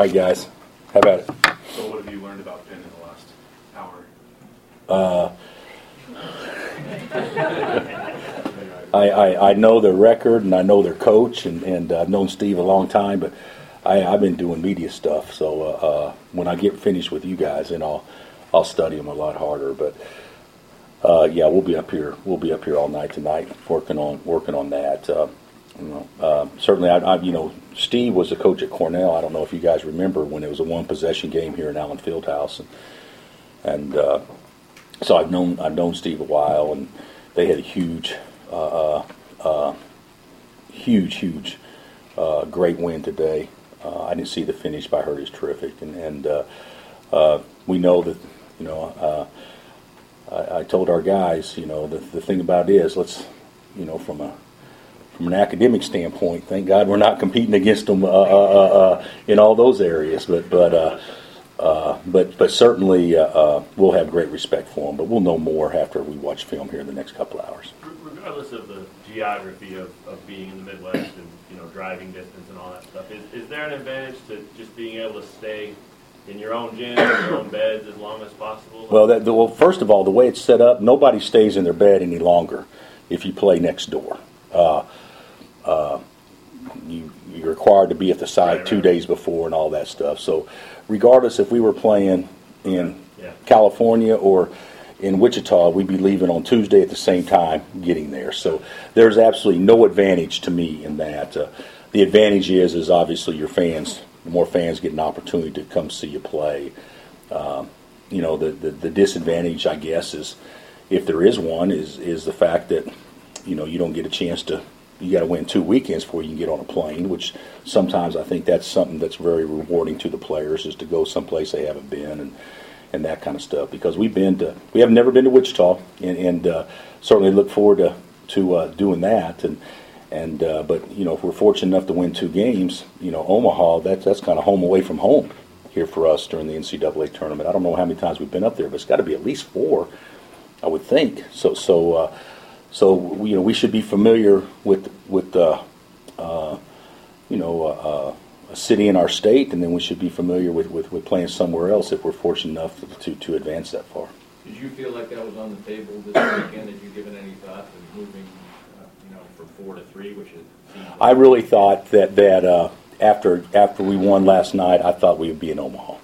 All right, guys, how about it? So, what have you learned about Penn in the last hour? Uh, I, I, I know their record and I know their coach, and, and I've known Steve a long time, but I, I've been doing media stuff. So uh, uh, when I get finished with you guys, then I'll I'll study them a lot harder. But uh, yeah, we'll be up here. We'll be up here all night tonight, working on working on that. Uh, uh, certainly, I, I, you know, Steve was a coach at Cornell. I don't know if you guys remember when it was a one possession game here in Allen Fieldhouse, and, and uh, so I've known I've known Steve a while, and they had a huge, uh, uh, uh huge, huge, uh, great win today. I didn't see the finish, but I heard it's terrific, and and we know that you know. I, I told our guys, you know, the, the thing about it is, let's, you know, from a from an academic standpoint, thank God we're not competing against them uh, uh, uh, uh in all those areas. But but uh, uh, but but certainly we'll have great respect for them. But we'll know more after we watch film here in the next couple hours. Regardless of the geography of, of being in the Midwest and you know driving distance and all that stuff, is, is there an advantage to just being able to stay in your own gym, in your own beds as long as possible? Well, that, well, first of all, the way it's set up, nobody stays in their bed any longer if you play next door. Uh, uh, you, you're required to be at the site right, two right. days before and all that stuff. So, regardless if we were playing in yeah. California or in Wichita, we'd be leaving on Tuesday at the same time getting there. So, there's absolutely no advantage to me in that. Uh, the advantage is, is obviously your fans the more fans get an opportunity to come see you play. Um, you know, the, the, the disadvantage, I guess, is if there is one, is is the fact that you know you don't get a chance to. You got to win two weekends before you can get on a plane, which sometimes I think that's something that's very rewarding to the players is to go someplace they haven't been and and that kind of stuff. Because we've been to, we have never been to Wichita, and, and uh, certainly look forward to to uh, doing that. And and uh, but you know, if we're fortunate enough to win two games, you know, Omaha, that's that's kind of home away from home here for us during the NCAA tournament. I don't know how many times we've been up there, but it's got to be at least four, I would think. So so uh, so you know, we should be familiar with with uh, uh, you know. Uh, uh, a city in our state, and then we should be familiar with, with, with playing somewhere else if we're fortunate enough to, to advance that far. Did you feel like that was on the table this weekend? Had you given any thought to moving you know from four to three, which is. I really thought that that uh, after after we won last night, I thought we would be in Omaha.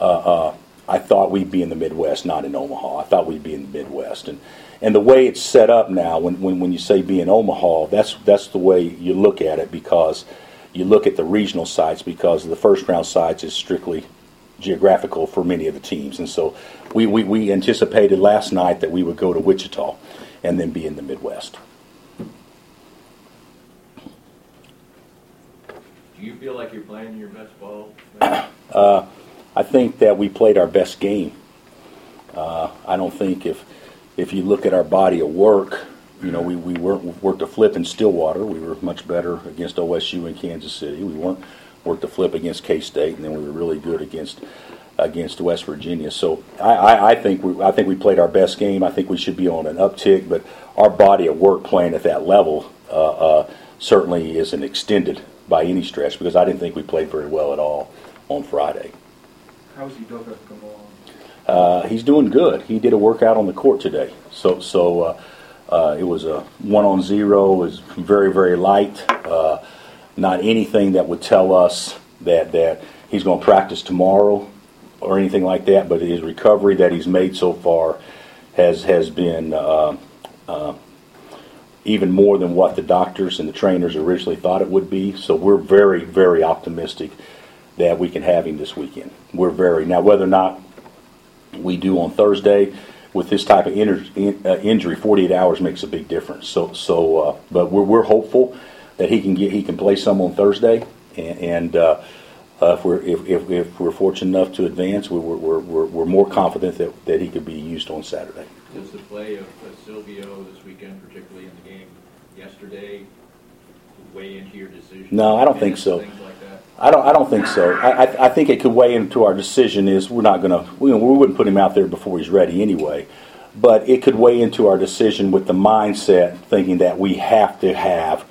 Uh, uh, I thought we'd be in the Midwest, not in Omaha. I thought we'd be in the Midwest, and and the way it's set up now, when when, when you say be in Omaha, that's that's the way you look at it because you look at the regional sites because the first round sites is strictly geographical for many of the teams, and so we, we, we anticipated last night that we would go to Wichita and then be in the Midwest. Do you feel like you're playing your best ball? Uh, I think that we played our best game. Uh, I don't think if if you look at our body of work, you know, we, we weren't worked a flip in Stillwater. We were much better against OSU in Kansas City. We weren't worked a flip against K State, and then we were really good against against West Virginia. So I, I, I, think we I think we played our best game. I think we should be on an uptick, but our body of work playing at that level uh, uh, certainly isn't extended by any stretch because I didn't think we played very well at all on Friday. How's? Uh, he's doing good. He did a workout on the court today, so so uh, uh, it was a one on zero. It was very very light. Uh, not anything that would tell us that that he's going to practice tomorrow or anything like that. But his recovery that he's made so far has has been uh, even more than what the doctors and the trainers originally thought it would be. So we're very, very optimistic that we can have him this weekend. We're very now whether or not we do on Thursday with this type of in, uh, injury, 48 hours makes a big difference. So, so, uh, but we're, we're hopeful that he can get he can play some on Thursday, and, and uh, uh if we're if, if, if, we're fortunate enough to advance, we're, we're, we're, we're more confident that, that he could be used on Saturday. Does the play of Silvio this weekend, particularly in the game yesterday, weigh into your decision? No, I don't think so. I don't. I don't think so. I, I, I, think it could weigh into our decision. Is we're not going to. We, we wouldn't put him out there before he's ready anyway. But it could weigh into our decision with the mindset, thinking that we have to have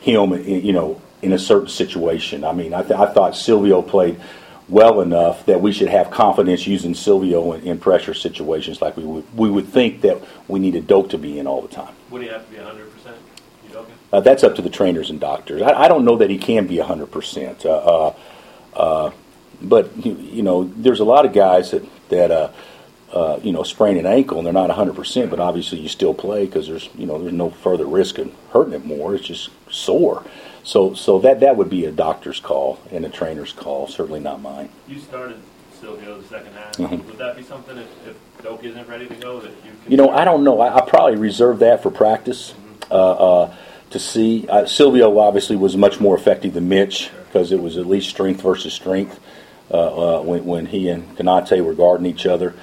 him, eh, you know, in a certain situation. I mean, I, th- I thought Silvio played well enough that we should have confidence using Silvio in, in pressure situations like we would, we would think that we needed Doke to be in all the time. Would he have to be 100 percent? You don't. Uh, that's up to the trainers and doctors. I, I don't know that he can be 100%. Uh, uh, uh, but, you, you know, there's a lot of guys that, that uh, uh, you know, sprain an ankle and they're not 100%, but obviously you still play because there's, you know, there's no further risk of hurting it more. It's just sore. So, so that, that would be a doctor's call and a trainer's call, certainly not mine. You started Silvio the second half. Mhm. Would that be something if, if Doke isn't ready to go that you? Can You know, I don't know. I, I probably reserve that for practice uh, uh, to see. Uh, Silvio obviously was much more effective than Mitch because it was at least strength versus strength uh, uh, when, when he and Konate were guarding each other.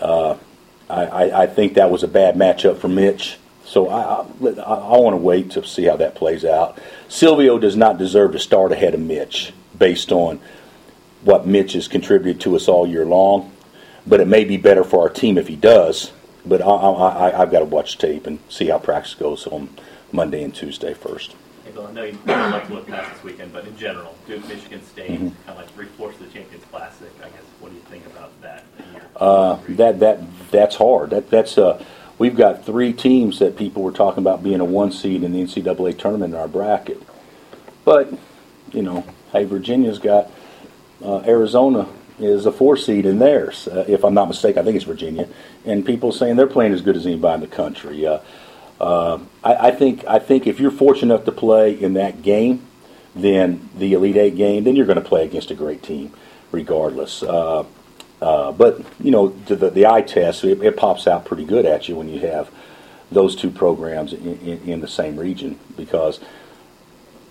Uh, I, I, think that was a bad matchup for Mitch. So I, I, I want to wait to see how that plays out. Silvio does not deserve to start ahead of Mitch based on what Mitch has contributed to us all year long. But it may be better for our team if he does. But I, I've got to watch tape and see how practice goes on Monday and Tuesday first. Hey, Bill, I know you don't like to look past this weekend, but in general, Duke, Michigan State, Mhm. kind of like three-fourths the Champions Classic, I guess, what do you think about that? Uh, that that that's hard. That that's uh, we've got three teams that people were talking about being a one seed in the NCAA tournament in our bracket. But you know, hey, Virginia's got uh, Arizona is a four seed in theirs, uh, if I'm not mistaken. I think it's Virginia, and people saying they're playing as good as anybody in the country. Uh, uh, I, I think I think if you're fortunate enough to play in that game, then the Elite Eight game, then you're going to play against a great team, regardless. Uh, uh, but you know, the, the, the eye test it, it pops out pretty good at you when you have those two programs in, in, in the same region because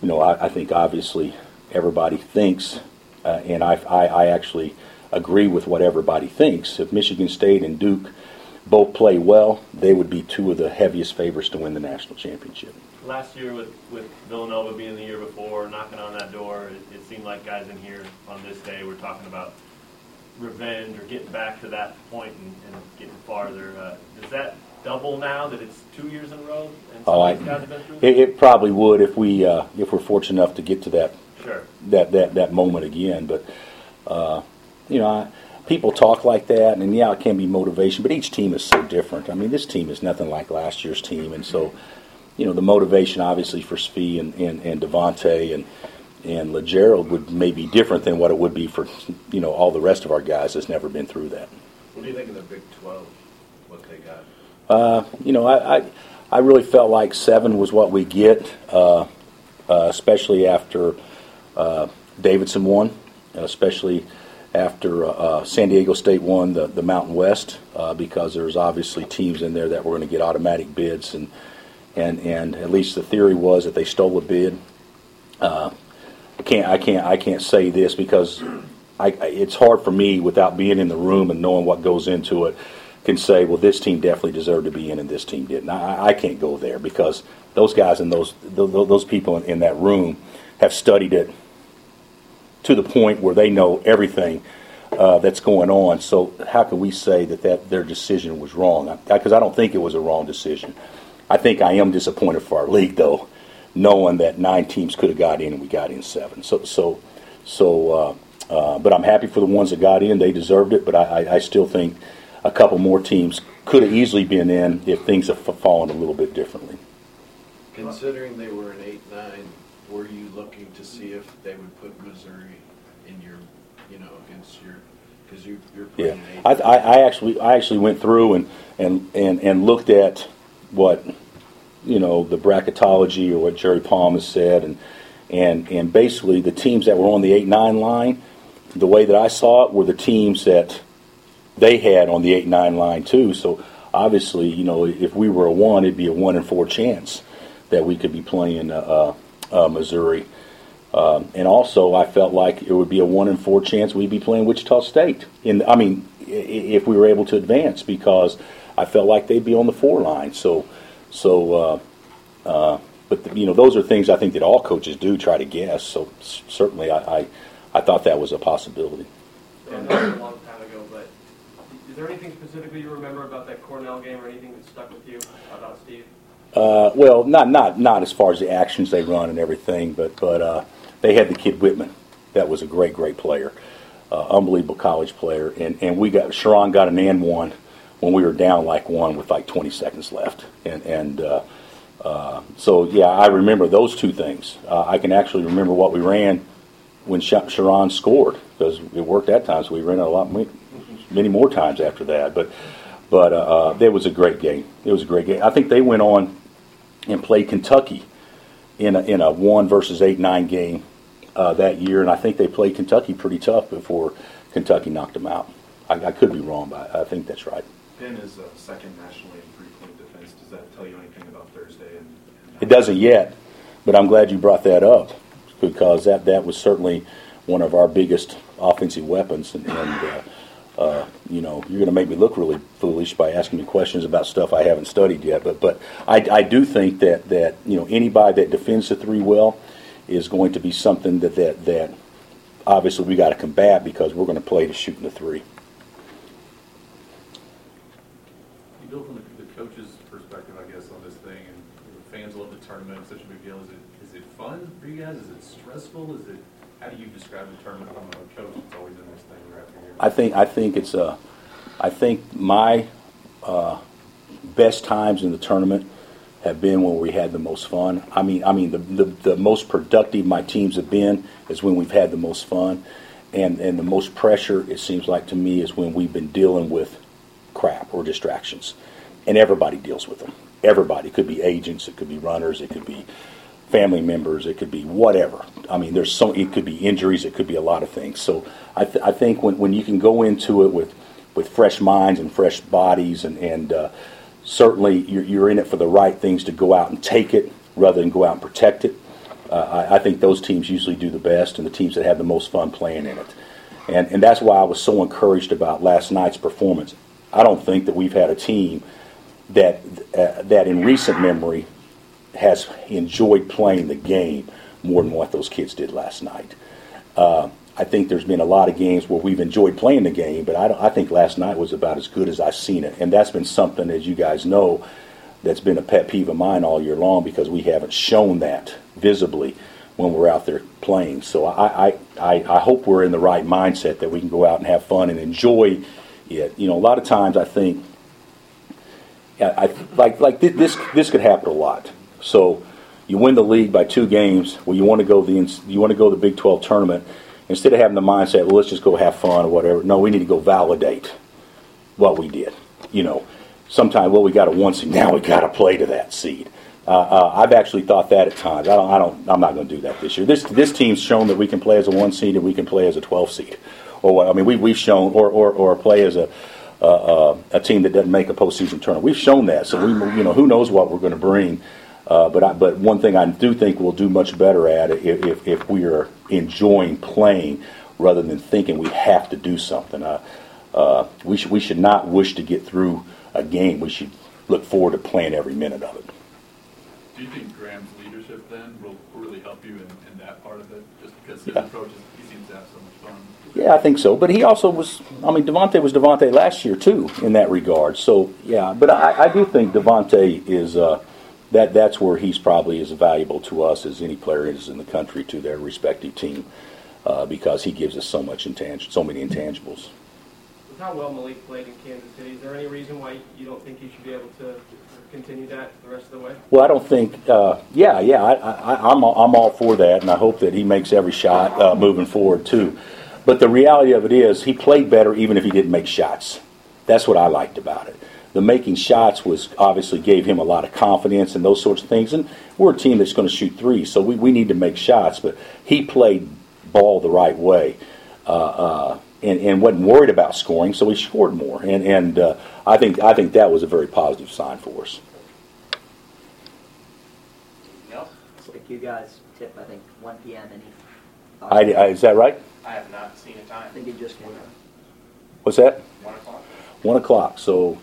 you know I, I think obviously everybody thinks, uh, and I, I I actually agree with what everybody thinks. If Michigan State and Duke both play well, they would be two of the heaviest favorites to win the national championship. Last year with, with Villanova being the year before, knocking on that door, it, it seemed like guys in here on this day were talking about revenge or getting back to that point and, and getting farther. Uh, does that double now that it's two years in a row and Oh, I- guys have been through? It, it probably would if we uh, if we're fortunate enough to get to that Sure. that that that moment again. But uh, you know, I, people talk like that, and yeah, it can be motivation. But each team is so different. I mean, this team is nothing like last year's team, and so you know, the motivation obviously for Svi and and, and Devonte' and and Lagerald would maybe be different than what it would be for you know all the rest of our guys that's never been through that. What do you think of the Big 12, what they got? Uh, you know, I, I I really felt like seven was what we get, uh, uh, especially after uh, Davidson won, especially after uh, uh, San Diego State won the, the Mountain West, uh, because there's obviously teams in there that were going to get automatic bids, and and and at least the theory was that they stole a bid. Uh, I can't I can't I can't say this because I, it's hard for me without being in the room and knowing what goes into it. Can say, well, this team definitely deserved to be in, and this team didn't. I, I can't go there because those guys and those those, those people in, in that room have studied it to the point where they know everything uh, that's going on. So how can we say that, that their decision was wrong? Because I, I don't think it was a wrong decision. I think I am disappointed for our league, though, knowing that nine teams could have got in and we got in seven. So so so. Uh, uh, but I'm happy for the ones that got in; they deserved it. But I, I, I still think a couple more teams could have easily been in if things have fallen a little bit differently. Considering they were an eight, nine, were you looking to see if they would put Missouri in your, you know, against your, because you, you're Yeah, eight. I, I, I actually I actually went through and, and, and, and looked at what you know the bracketology or what Jerry Palm has said and and and basically the teams that were on the eight nine line, the way that I saw it were the teams that they had on the eight nine line too. So obviously, you know, if we were a one, it'd be a one in four chance that we could be playing uh, uh, Missouri. Um, and also, I felt like it would be a one in four chance we'd be playing Wichita State. In I mean, if we were able to advance, because I felt like they'd be on the four line. So, so, uh, uh, but you know, those are things I think that all coaches do try to guess. So certainly, I, I, I thought that was a possibility. It was a long time ago, but is there anything specifically you remember about that Cornell game or anything that stuck with you about Steve? Uh, well, not not not as far as the actions they run and everything, but but uh, they had the kid Wittman. That was a great great player, uh, unbelievable college player, and and we got Sherron got an and one when we were down like one with like 20 seconds left, and and. Uh, uh, so yeah, I remember those two things. Uh, I can actually remember what we ran when Sherron scored because it worked that time. So we ran it a lot, many more times after that. But but uh, uh, that was a great game. It was a great game. I think they went on and played Kentucky in a, in a one versus eight nine game uh, that year, and I think they played Kentucky pretty tough before Kentucky knocked them out. I, I could be wrong, but I think that's right. Penn is second nationally in three-point defense. Does that tell you anything about Thursday? And, and It doesn't yet, but I'm glad you brought that up because that, that was certainly one of our biggest offensive weapons. And, and uh, uh, you know, you're going to make me look really foolish by asking me questions about stuff I haven't studied yet. But but I, I do think that that you know anybody that defends the three well is going to be something that that that obviously we got to combat because we're going to play to shooting the three. You go from the, the coach's perspective, I guess, on this thing, and the fans love the tournament. Such a big deal. Is it is it fun for you guys? Is it stressful? Is it how do you describe the from a coach that's always in this thing after year? I think I think it's a. I think my uh, best times in the tournament have been when we had the most fun. I mean, I mean the, the the most productive my teams have been is when we've had the most fun, and and the most pressure it seems like to me is when we've been dealing with crap or distractions, and everybody deals with them. Everybody it could be agents, it could be runners, it could be family members, it could be whatever. I mean, there's so it could be injuries, it could be a lot of things. So I, th- I think when, when you can go into it with with fresh minds and fresh bodies, and and uh, certainly you're, you're in it for the right things to go out and take it rather than go out and protect it. Uh, I, I think those teams usually do the best, and the teams that have the most fun playing in it. And and that's why I was so encouraged about last night's performance. I don't think that we've had a team that uh, that in recent memory has enjoyed playing the game more than what those kids did last night. Uh, I think there's been a lot of games where we've enjoyed playing the game, but I, I think last night was about as good as I've seen it, and that's been something, as you guys know, that's been a pet peeve of mine all year long because we haven't shown that visibly when we're out there playing. So I, I, I, I hope we're in the right mindset that we can go out and have fun and enjoy it. You know, a lot of times I think yeah, I, like like this this could happen a lot. So you win the league by two games. Well, you want to go the you want to go the Big 12 tournament instead of having the mindset, well, let's just go have fun or whatever. No, we need to go validate what we did. You know, sometimes well we got a one seed, now we got to play to that seed. Uh, uh, I've actually thought that at times. I don't. I don't. I'm not going to do that this year. This this team's shown that we can play as a one seed and we can play as a 12 seed. Or I mean, we we've shown or or, or play as a uh, uh, a team that doesn't make a postseason tournament. We've shown that. So we you know who knows what we're going to bring. Uh, but I, but one thing I do think we'll do much better at it if, if, if we are enjoying playing rather than thinking we have to do something. Uh, uh, we should we should not wish to get through a game. We should look forward to playing every minute of it. Do you think Graham's leadership then will really help you in, in that part of it? Just because his Yeah. approach is, he seems to have so much fun. Yeah, I think so. But he also was. I mean, Devonte' was Devonte' last year too, in that regard. So yeah, but I, I do think Devonte' is uh, that. That's where he's probably as valuable to us as any player is in the country to their respective team, uh, because he gives us so much intang- so many intangibles. With how well Malik played in Kansas City, is there any reason why you don't think he should be able to continue that the rest of the way? Well, I don't think. Uh, yeah, yeah, I, I, I'm all- I'm all for that, and I hope that he makes every shot uh, moving forward too. But the reality of it is, he played better even if he didn't make shots. That's what I liked about it. The making shots was obviously gave him a lot of confidence and those sorts of things. And we're a team that's going to shoot threes, so we, we need to make shots. But he played ball the right way. Uh, uh, and, and wasn't worried about scoring, so he scored more. And, and uh, I think I think that was a very positive sign for us. Yep. Like you guys tip, I think, 1 p.m. Any I, I, is that right? I have not seen a time. I think it just came out. What's that? One o'clock? One o'clock. So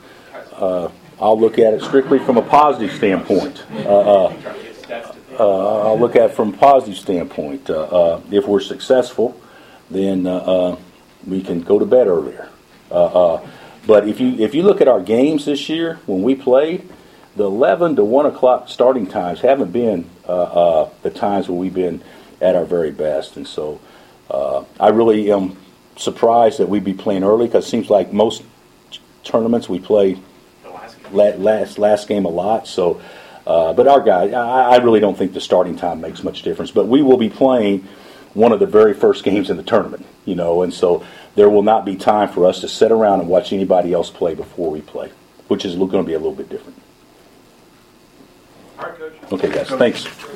uh, I'll look at it strictly from a positive standpoint. Uh, uh, uh, I'll look at it from a positive standpoint. If we're successful, then we can go to bed earlier. But if you if you look at our games this year when we played, the 11 to 1 o'clock starting times haven't been uh, uh, the times where we've been at our very best. And so uh, I really am surprised that we'd be playing early because it seems like most tournaments we play last last last game a lot. So, uh, but our guys, I, I really don't think the starting time makes much difference. But we will be playing one of the very first games in the tournament, you know, and so there will not be time for us to sit around and watch anybody else play before we play, which is going to be a little bit different. All right, Coach. Okay, guys, thanks.